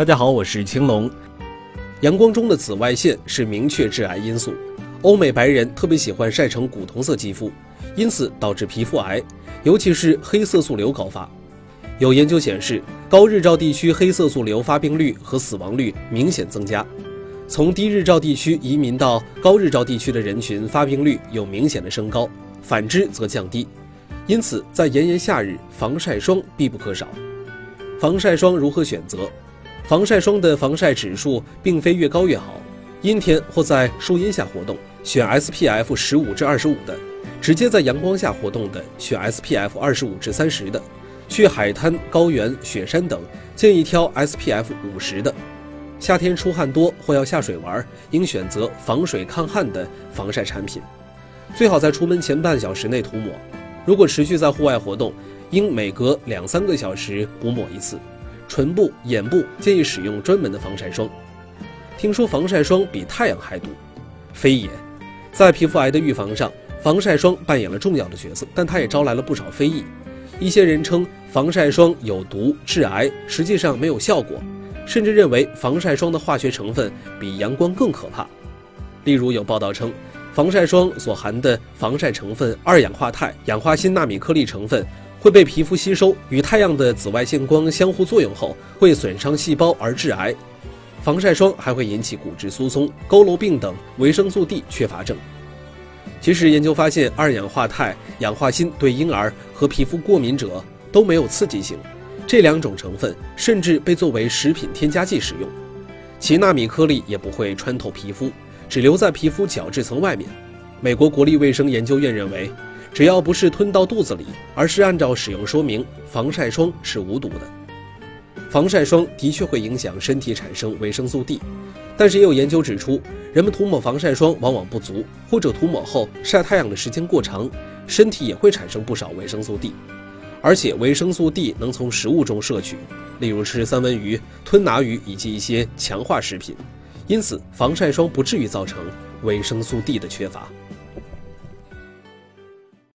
大家好，我是青龙。阳光中的紫外线是明确致癌因素，欧美白人特别喜欢晒成古铜色肌肤，因此导致皮肤癌，尤其是黑色素瘤高发。有研究显示，高日照地区黑色素瘤发病率和死亡率明显增加，从低日照地区移民到高日照地区的人群发病率有明显的升高，反之则降低。因此，在炎炎夏日，防晒霜必不可少。防晒霜如何选择？防晒霜的防晒指数并非越高越好，阴天或在树荫下活动，选 SPF 十五至二十五的；直接在阳光下活动的，选 SPF 二十五至三十的；去海滩、高原、雪山等，建议挑 SPF 五十的。夏天出汗多或要下水玩，应选择防水抗汗的防晒产品，最好在出门前半小时内涂抹。如果持续在户外活动，应每隔两三个小时补抹一次。唇部、眼部建议使用专门的防晒霜。听说防晒霜比太阳还毒，非也。在皮肤癌的预防上，防晒霜扮演了重要的角色，但它也招来了不少非议。一些人称防晒霜有毒、致癌，实际上没有效果，甚至认为防晒霜的化学成分比阳光更可怕。例如，有报道称，防晒霜所含的防晒成分二氧化钛、氧化锌纳米颗粒成分。会被皮肤吸收，与太阳的紫外线光相互作用后，会损伤细胞而致癌。防晒霜还会引起骨质疏松、佝偻病等维生素 D 缺乏症。其实研究发现，二氧化钛、氧化锌对婴儿和皮肤过敏者都没有刺激性，这两种成分甚至被作为食品添加剂使用。其纳米颗粒也不会穿透皮肤，只留在皮肤角质层外面。美国国立卫生研究院认为。只要不是吞到肚子里，而是按照使用说明，防晒霜是无毒的。防晒霜的确会影响身体产生维生素 D，但是也有研究指出，人们涂抹防晒霜往往不足，或者涂抹后晒太阳的时间过长，身体也会产生不少维生素 D。而且维生素 D 能从食物中摄取，例如吃三文鱼、吞拿鱼以及一些强化食品，因此防晒霜不至于造成维生素 D 的缺乏。